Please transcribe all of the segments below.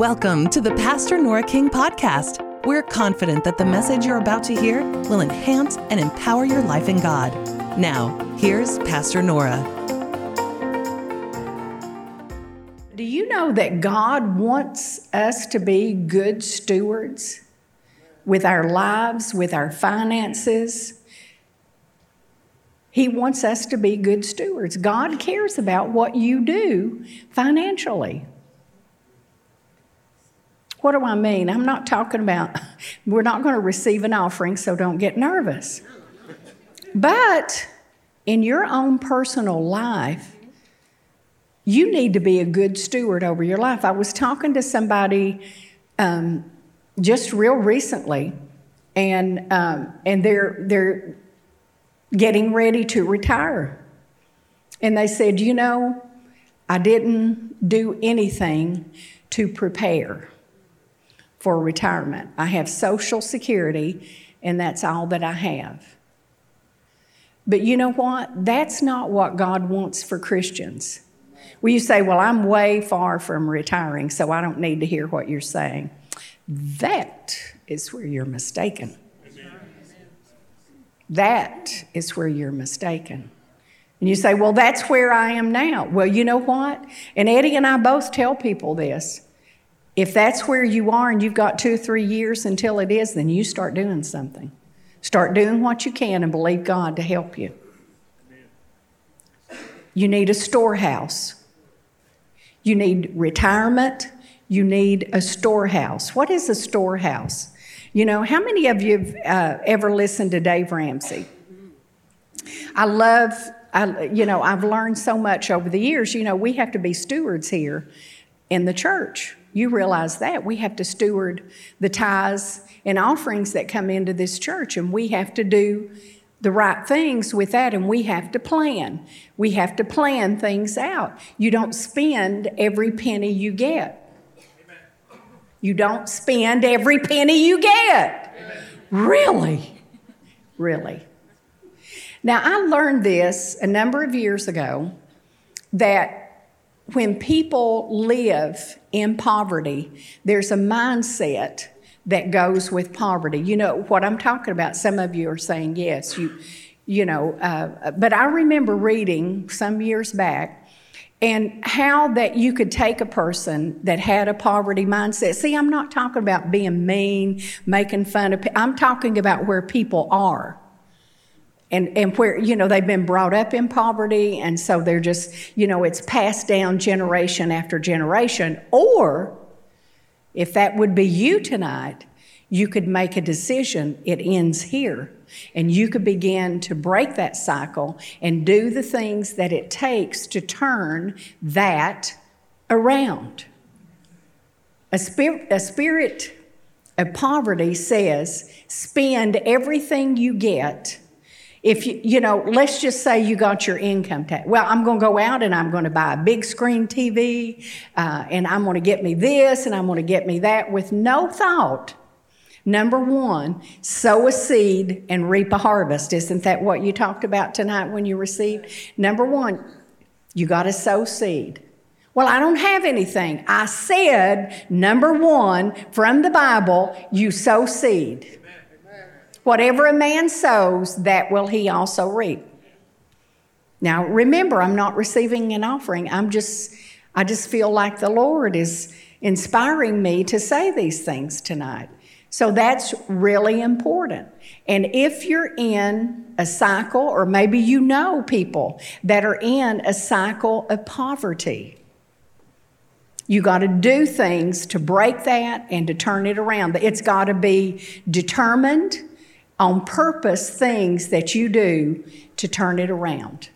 Welcome to the Pastor Nora King podcast. We're confident that the message you're about to hear will enhance and empower your life in God. Now, here's Pastor Nora. Do you know that God wants us to be good stewards with our lives, with our finances? He wants us to be good stewards. God cares about what you do financially. What do I mean? I'm not talking about, we're not going to receive an offering, so don't get nervous. But in your own personal life, you need to be a good steward over your life. I was talking to somebody um, just real recently, and um, and they're they're getting ready to retire, and they said, you know, I didn't do anything to prepare for retirement. I have Social Security, and that's all that I have. But you know what? That's not what God wants for Christians. Well, you say, Well, I'm way far from retiring, so I don't need to hear what you're saying. That is where you're mistaken. That is where you're mistaken. And you say, Well, that's where I am now. Well, you know what? And Eddie and I both tell people this. If that's where you are and you've got two or three years until it is, then you start doing something. Start doing what you can and believe God to help you. You need a storehouse. You need retirement. You need a storehouse. What is a storehouse? You know, how many of you have uh, ever listened to Dave Ramsey? I love, I, you know, I've learned so much over the years. You know, we have to be stewards here in the church. You realize that. We have to steward the tithes and offerings that come into this church, and we have to do the right things with that, and we have to plan. We have to plan things out. You don't spend every penny you get. You don't spend every penny you get. Really? Really? Now, I learned this a number of years ago that when people live in poverty, there's a mindset that goes with poverty. You know what I'm talking about. Some of you are saying yes. You, you know, uh, but I remember reading some years back and how that you could take a person that had a poverty mindset. See, I'm not talking about being mean, making fun of. I'm talking about where people are and, and where, you know, they've been brought up in poverty, and so they're just, you know, it's passed down generation after generation. Or if that would be you tonight, you could make a decision, it ends here. And you could begin to break that cycle and do the things that it takes to turn that around. A spirit, a spirit of poverty says, spend everything you get if you, you know, let's just say you got your income tax. Well, I'm going to go out and I'm going to buy a big screen TV, uh, and I'm going to get me this and I'm going to get me that with no thought. Number one, sow a seed and reap a harvest. Isn't that what you talked about tonight when you received? Number one, you got to sow seed. Well, I don't have anything. I said, number one, from the Bible, you sow seed. Whatever a man sows, that will he also reap. Now, remember, I'm not receiving an offering. I'm just, I just feel like the Lord is inspiring me to say these things tonight. So that's really important. And if you're in a cycle, or maybe you know people that are in a cycle of poverty, you got to do things to break that and to turn it around. It's got to be determined on purpose things that you do to turn it around.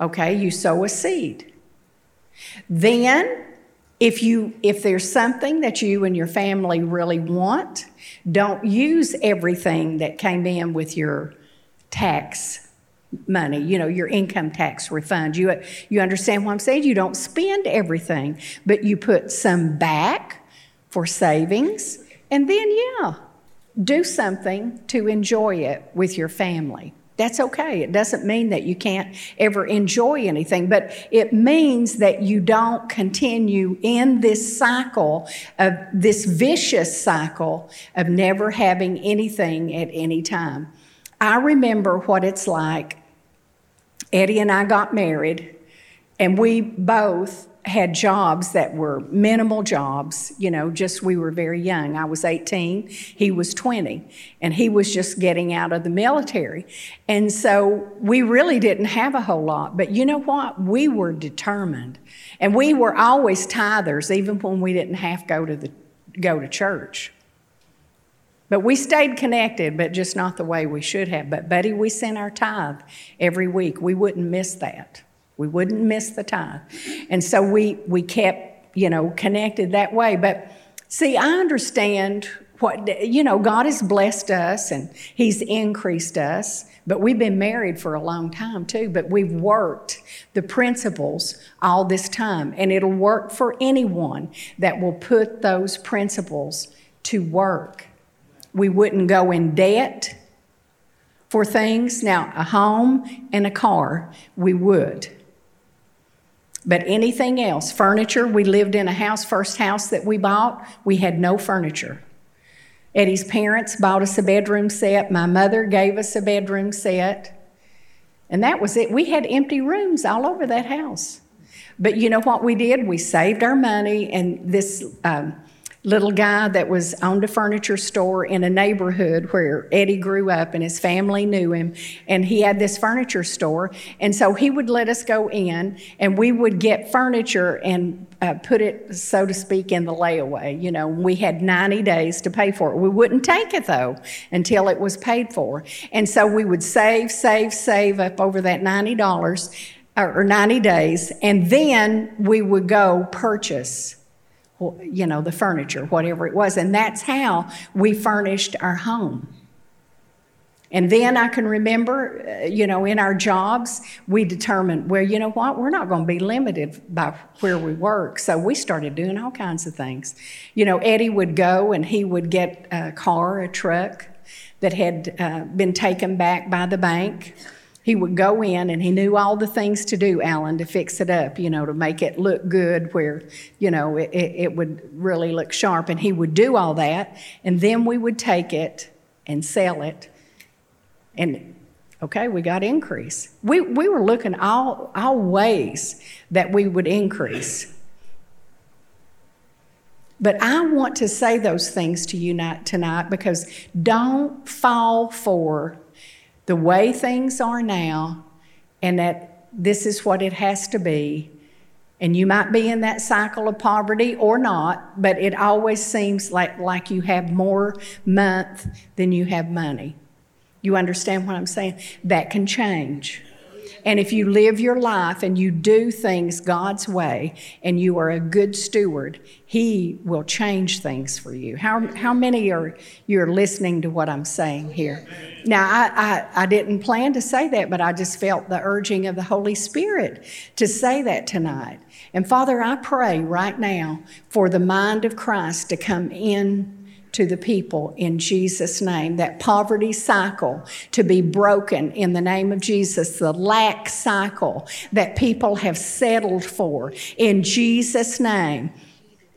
Okay, you sow a seed. Then, if you if there's something that you and your family really want, don't use everything that came in with your tax money, you know, your income tax refund. You you understand what I'm saying? You don't spend everything, but you put some back for savings, and then yeah, do something to enjoy it with your family. That's okay. It doesn't mean that you can't ever enjoy anything, but it means that you don't continue in this cycle of this vicious cycle of never having anything at any time. I remember what it's like. Eddie and I got married, and we both had jobs that were minimal jobs, you know, just we were very young. I was 18, he was 20, and he was just getting out of the military. And so we really didn't have a whole lot. But you know what? We were determined. And we were always tithers, even when we didn't have go to, the, go to church. But we stayed connected, but just not the way we should have. But, Buddy, we sent our tithe every week. We wouldn't miss that. We wouldn't miss the time. And so we, we kept, you know, connected that way. But see, I understand what, you know, God has blessed us and He's increased us, but we've been married for a long time too. But we've worked the principles all this time. And it'll work for anyone that will put those principles to work. We wouldn't go in debt for things. Now, a home and a car, we would. But anything else, furniture, we lived in a house, first house that we bought, we had no furniture. Eddie's parents bought us a bedroom set. My mother gave us a bedroom set. And that was it. We had empty rooms all over that house. But you know what we did? We saved our money, and this um, little guy that was owned a furniture store in a neighborhood where Eddie grew up and his family knew him. And he had this furniture store. And so he would let us go in and we would get furniture and uh, put it, so to speak, in the layaway. You know, we had 90 days to pay for it. We wouldn't take it though until it was paid for. And so we would save, save, save up over that $90 or 90 days. And then we would go purchase you know, the furniture, whatever it was. And that's how we furnished our home. And then I can remember, uh, you know, in our jobs, we determined, well, you know what, we're not going to be limited by where we work. So we started doing all kinds of things. You know, Eddie would go and he would get a car, a truck that had uh, been taken back by the bank he would go in and he knew all the things to do, Alan, to fix it up, you know, to make it look good where, you know, it, it would really look sharp. And he would do all that. And then we would take it and sell it. And okay, we got increase. We, we were looking all, all ways that we would increase. But I want to say those things to you tonight because don't fall for the way things are now and that this is what it has to be. And you might be in that cycle of poverty or not, but it always seems like, like you have more month than you have money. You understand what I'm saying? That can change. And if you live your life and you do things God's way and you are a good steward, He will change things for you. How, how many are you're listening to what I'm saying here? Now, I, I, I didn't plan to say that, but I just felt the urging of the Holy Spirit to say that tonight. And Father, I pray right now for the mind of Christ to come in to the people in Jesus' name. That poverty cycle to be broken in the name of Jesus. The lack cycle that people have settled for in Jesus' name.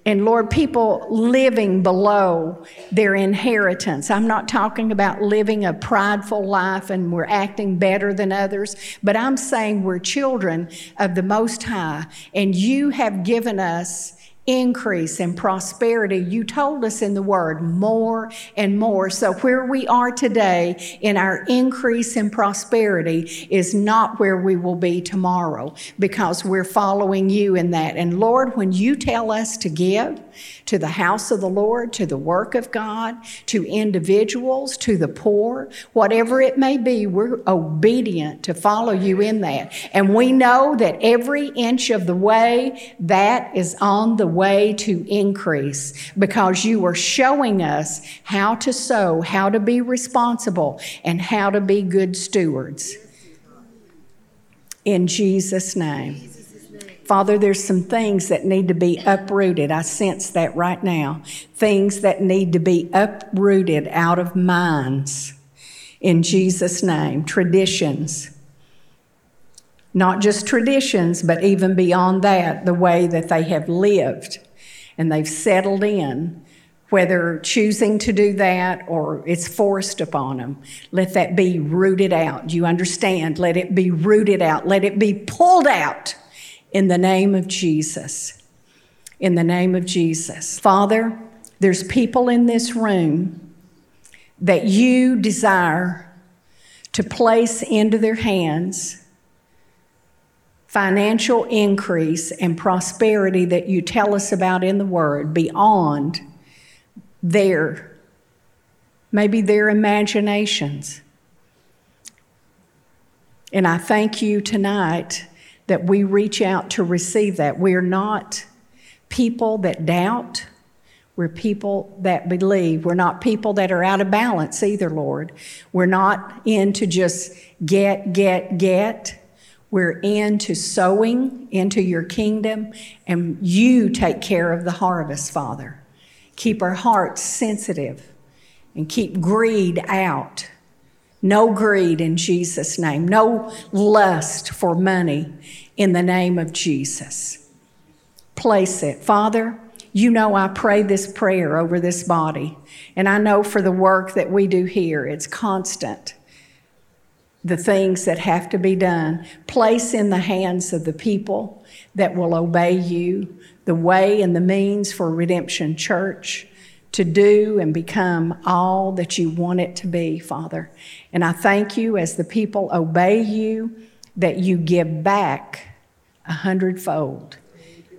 And Lord, people living below their inheritance. I'm not talking about living a prideful life and we're acting better than others, but I'm saying we're children of the Most High, and you have given us increase and prosperity. You told us in the Word more and more. So, where we are today in our increase in prosperity is not where we will be tomorrow because we're following you in that. And Lord, when you tell us to give, to the house of the Lord, to the work of God, to individuals, to the poor, whatever it may be, we're obedient to follow you in that. And we know that every inch of the way, that is on the way to increase because you are showing us how to sow, how to be responsible, and how to be good stewards. In Jesus' name. Father, there's some things that need to be uprooted. I sense that right now. Things that need to be uprooted out of minds in Jesus' name. Traditions. Not just traditions, but even beyond that, the way that they have lived and they've settled in, whether choosing to do that or it's forced upon them. Let that be rooted out. Do you understand? Let it be rooted out. Let it be pulled out in the name of Jesus. In the name of Jesus. Father, there's people in this room that you desire to place into their hands financial increase and prosperity that you tell us about in the Word beyond their, maybe their imaginations. And I thank you tonight that we reach out to receive that. We're not people that doubt. We're people that believe. We're not people that are out of balance either, Lord. We're not into just get, get, get. We're into sowing into your kingdom, and you take care of the harvest, Father. Keep our hearts sensitive and keep greed out. No greed in Jesus' name. No lust for money in the name of Jesus. Place it. Father, you know I pray this prayer over this body, and I know for the work that we do here, it's constant the things that have to be done. Place in the hands of the people that will obey you the way and the means for Redemption Church to do and become all that you want it to be, Father. And I thank you as the people obey you that you give back a hundredfold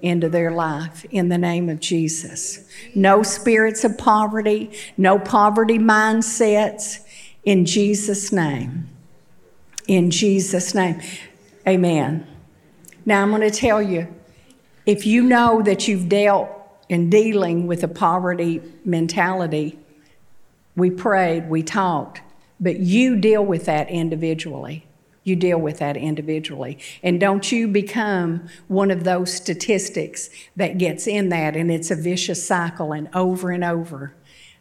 into their life in the name of Jesus. No spirits of poverty, no poverty mindsets in Jesus' name in Jesus' name. Amen. Now, I'm going to tell you if you know that you've dealt in dealing with a poverty mentality, we prayed, we talked, but you deal with that individually. You deal with that individually. And don't you become one of those statistics that gets in that and it's a vicious cycle and over and over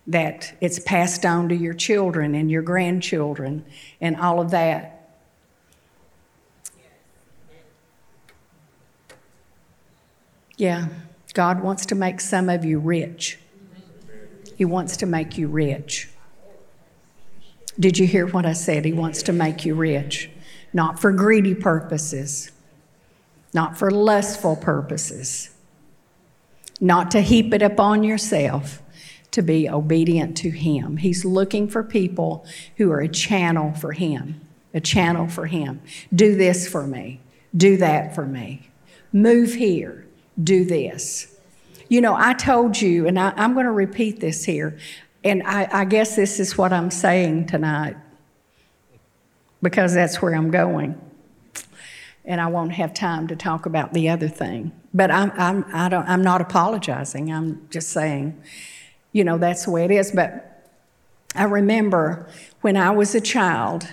that it's passed on to your children and your grandchildren and all of that. Yeah, God wants to make some of you rich. He wants to make you rich. Did you hear what I said? He wants to make you rich, not for greedy purposes, not for lustful purposes, not to heap it upon yourself, to be obedient to Him. He's looking for people who are a channel for Him, a channel for Him. Do this for me, do that for me, move here do this. You know, I told you, and I, am going to repeat this here, and I, I guess this is what I'm saying tonight because that's where I'm going. And I won't have time to talk about the other thing. But I'm, I'm, I don't, I'm not apologizing. I'm just saying, you know, that's the way it is. But I remember when I was a child,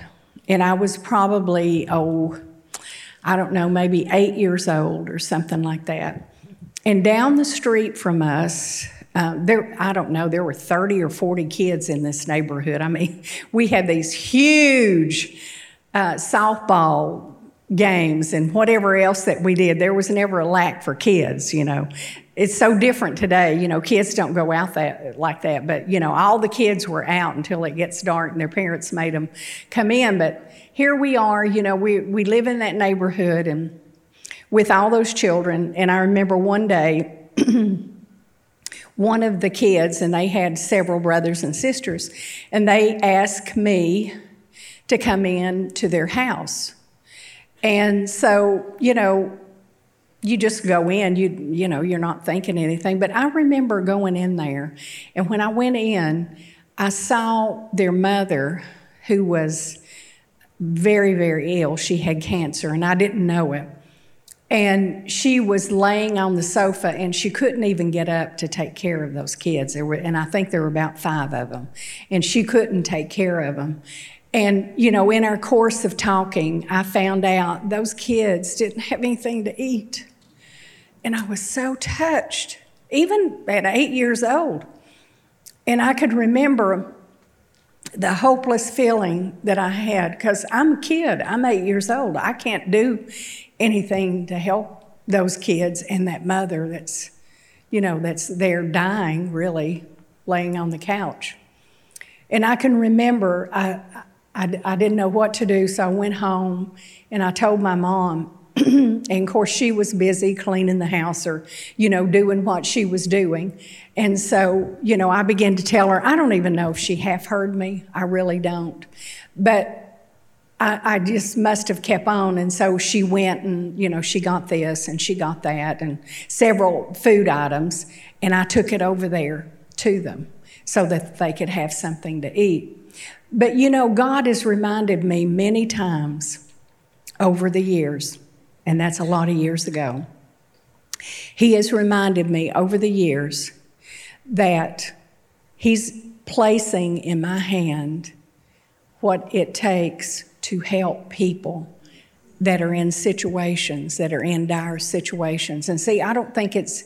and I was probably, oh, I don't know, maybe eight years old or something like that. And down the street from us, uh, there, I don't know, there were 30 or 40 kids in this neighborhood. I mean, we had these huge uh, softball games and whatever else that we did. There was never a lack for kids, you know. It's so different today, you know, kids don't go out that like that, but you know, all the kids were out until it gets dark and their parents made them come in, but here we are, you know, we we live in that neighborhood and with all those children. And I remember one day, one of the kids, and they had several brothers and sisters, and they asked me to come in to their house. And so, you know, you just go in, you you know, you're not thinking anything. But I remember going in there, and when I went in, I saw their mother who was very, very ill. She had cancer, and I didn't know it. And she was laying on the sofa and she couldn't even get up to take care of those kids. There were, and I think there were about five of them. And she couldn't take care of them. And, you know, in our course of talking, I found out those kids didn't have anything to eat. And I was so touched, even at eight years old. And I could remember the hopeless feeling that I had because I'm a kid, I'm eight years old. I can't do anything to help those kids and that mother that's, you know, that's there dying, really, laying on the couch. And I can remember I, I, I didn't know what to do, so I went home and I told my mom, and of course she was busy cleaning the house or you know doing what she was doing and so you know i began to tell her i don't even know if she half heard me. I really don't. But I, I, just must have kept on. And so she went and you know she got this and she got that and several food items. And i took it over there to them so that they could have something to eat. But you know god has reminded me many times over the years and that's a lot of years ago. He has reminded me over the years that He's placing in my hand what it takes to help people that are in situations, that are in dire situations. And see, I don't think it's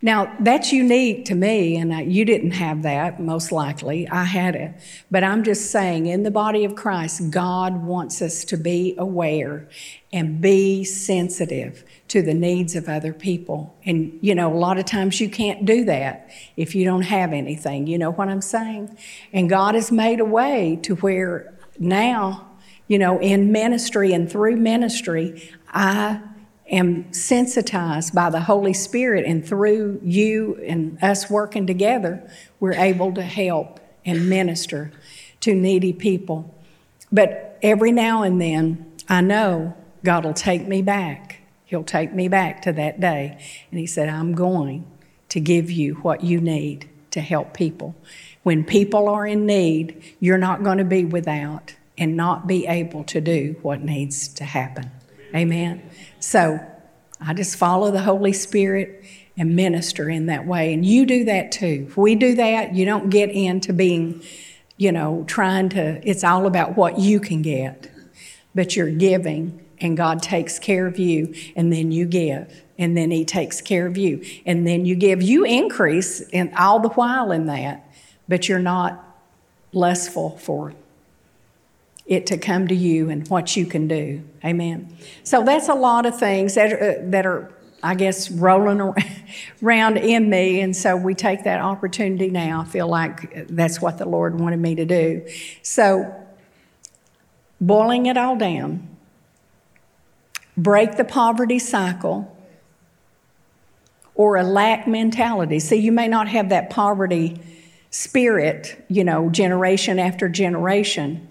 now, that's unique to me, and you didn't have that, most likely. I had it. But I'm just saying, in the body of Christ, God wants us to be aware and be sensitive to the needs of other people. And, you know, a lot of times you can't do that if you don't have anything. You know what I'm saying? And God has made a way to where now, you know, in ministry and through ministry, I am sensitized by the Holy Spirit, and through you and us working together, we're able to help and minister to needy people. But every now and then, I know God will take me back. He'll take me back to that day. And He said, I'm going to give you what you need to help people. When people are in need, you're not going to be without and not be able to do what needs to happen. Amen. So I just follow the Holy Spirit and minister in that way. And you do that too. If we do that, you don't get into being, you know, trying to, it's all about what you can get, but you're giving and God takes care of you, and then you give, and then He takes care of you, and then you give. You increase in all the while in that, but you're not lustful for it to come to you and what you can do. Amen. So that's a lot of things that are, uh, that are I guess, rolling around in me. And so we take that opportunity now. I feel like that's what the Lord wanted me to do. So, boiling it all down, break the poverty cycle or a lack mentality. See, you may not have that poverty spirit, you know, generation after generation,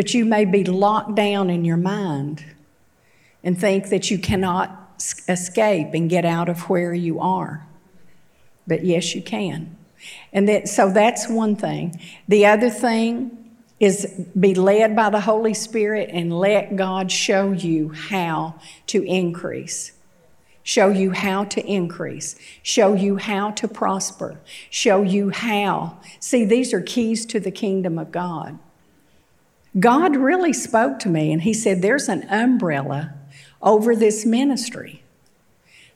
but you may be locked down in your mind and think that you cannot escape and get out of where you are. But yes, you can. And that, so that's one thing. The other thing is be led by the Holy Spirit and let God show you how to increase. Show you how to increase. Show you how to prosper. Show you how. See, these are keys to the kingdom of God. God really spoke to me and He said, There's an umbrella over this ministry.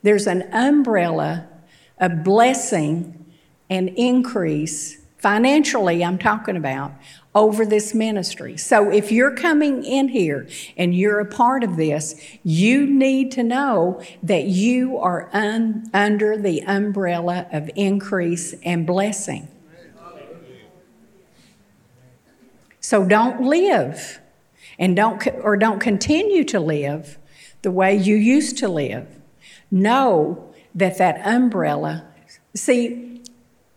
There's an umbrella of blessing and increase, financially, I'm talking about, over this ministry. So if you're coming in here and you're a part of this, you need to know that you are un- under the umbrella of increase and blessing. So don't live and don't or don't continue to live the way you used to live. Know that that umbrella see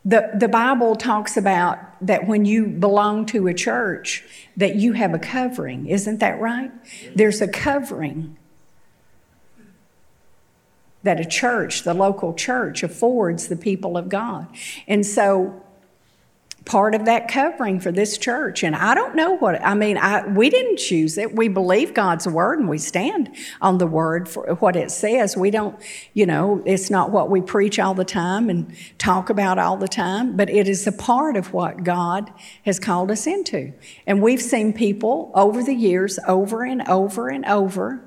the, the Bible talks about that when you belong to a church that you have a covering. Isn't that right? There's a covering that a church, the local church, affords the people of God. And so part of that covering for this church. And I don't know what, I mean, I, we didn't choose it. We believe God's word and we stand on the word for what it says. We don't, you know, it's not what we preach all the time and talk about all the time, but it is a part of what God has called us into. And we've seen people over the years, over and over and over,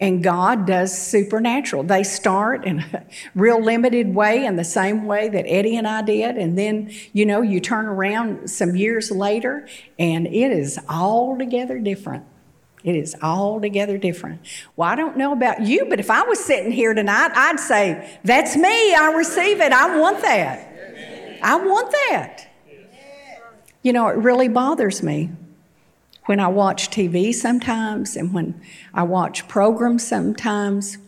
And God does supernatural. They start in a real limited way, in the same way that Eddie and I did. And then, you know, you turn around some years later and it is altogether different. It is altogether different. Well, I don't know about you, but if I was sitting here tonight, I'd say, That's me. I receive it. I want that. I want that. You know, it really bothers me when I watch TV sometimes and when I watch programs sometimes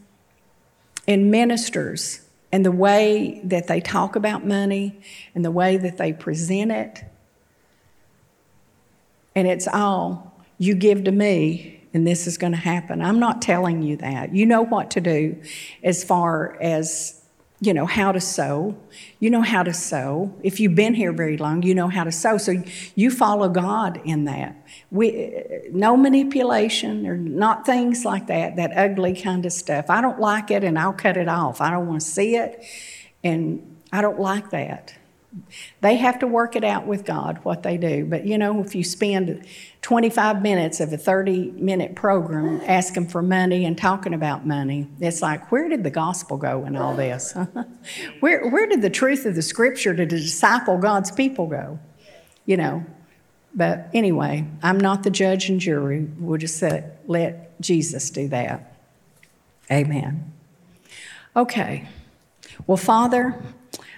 and ministers and the way that they talk about money and the way that they present it. And it's all, you give to me and this is going to happen. I'm not telling you that. You know what to do as far as you know how to sow. You know how to sow. If you've been here very long, you know how to sow. So you follow God in that. We, no manipulation or not things like that, that ugly kind of stuff. I don't like it and I'll cut it off. I don't want to see it and I don't like that. They have to work it out with God, what they do. But you know, if you spend 25 minutes of a 30 minute program asking for money and talking about money, it's like, where did the gospel go in all this? where, where did the truth of the scripture to disciple God's people go? You know, but anyway, I'm not the judge and jury. We'll just let, let Jesus do that. Amen. Okay. Well, Father,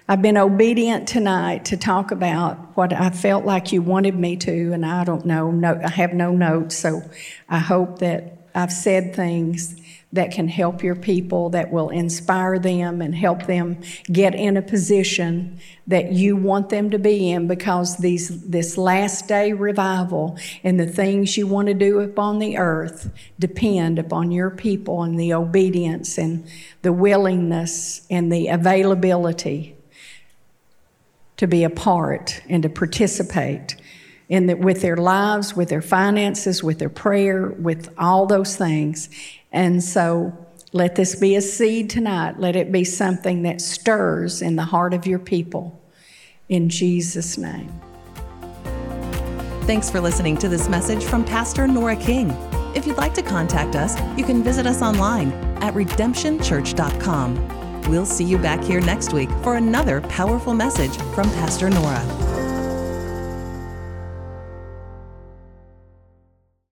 I've been obedient tonight to talk about what I felt like you wanted me to, and I don't know, no, I have no notes, so I hope that I've said things that can help your people, that will inspire them and help them get in a position that you want them to be in because these, this last day revival and the things you want to do upon the earth depend upon your people and the obedience and the willingness and the availability to be a part and to participate in the, with their lives, with their finances, with their prayer, with all those things. And so let this be a seed tonight. Let it be something that stirs in the heart of your people. In Jesus' name. Thanks for listening to this message from Pastor Nora King. If you'd like to contact us, you can visit us online at redemptionchurch.com. We'll see you back here next week for another powerful message from Pastor Nora.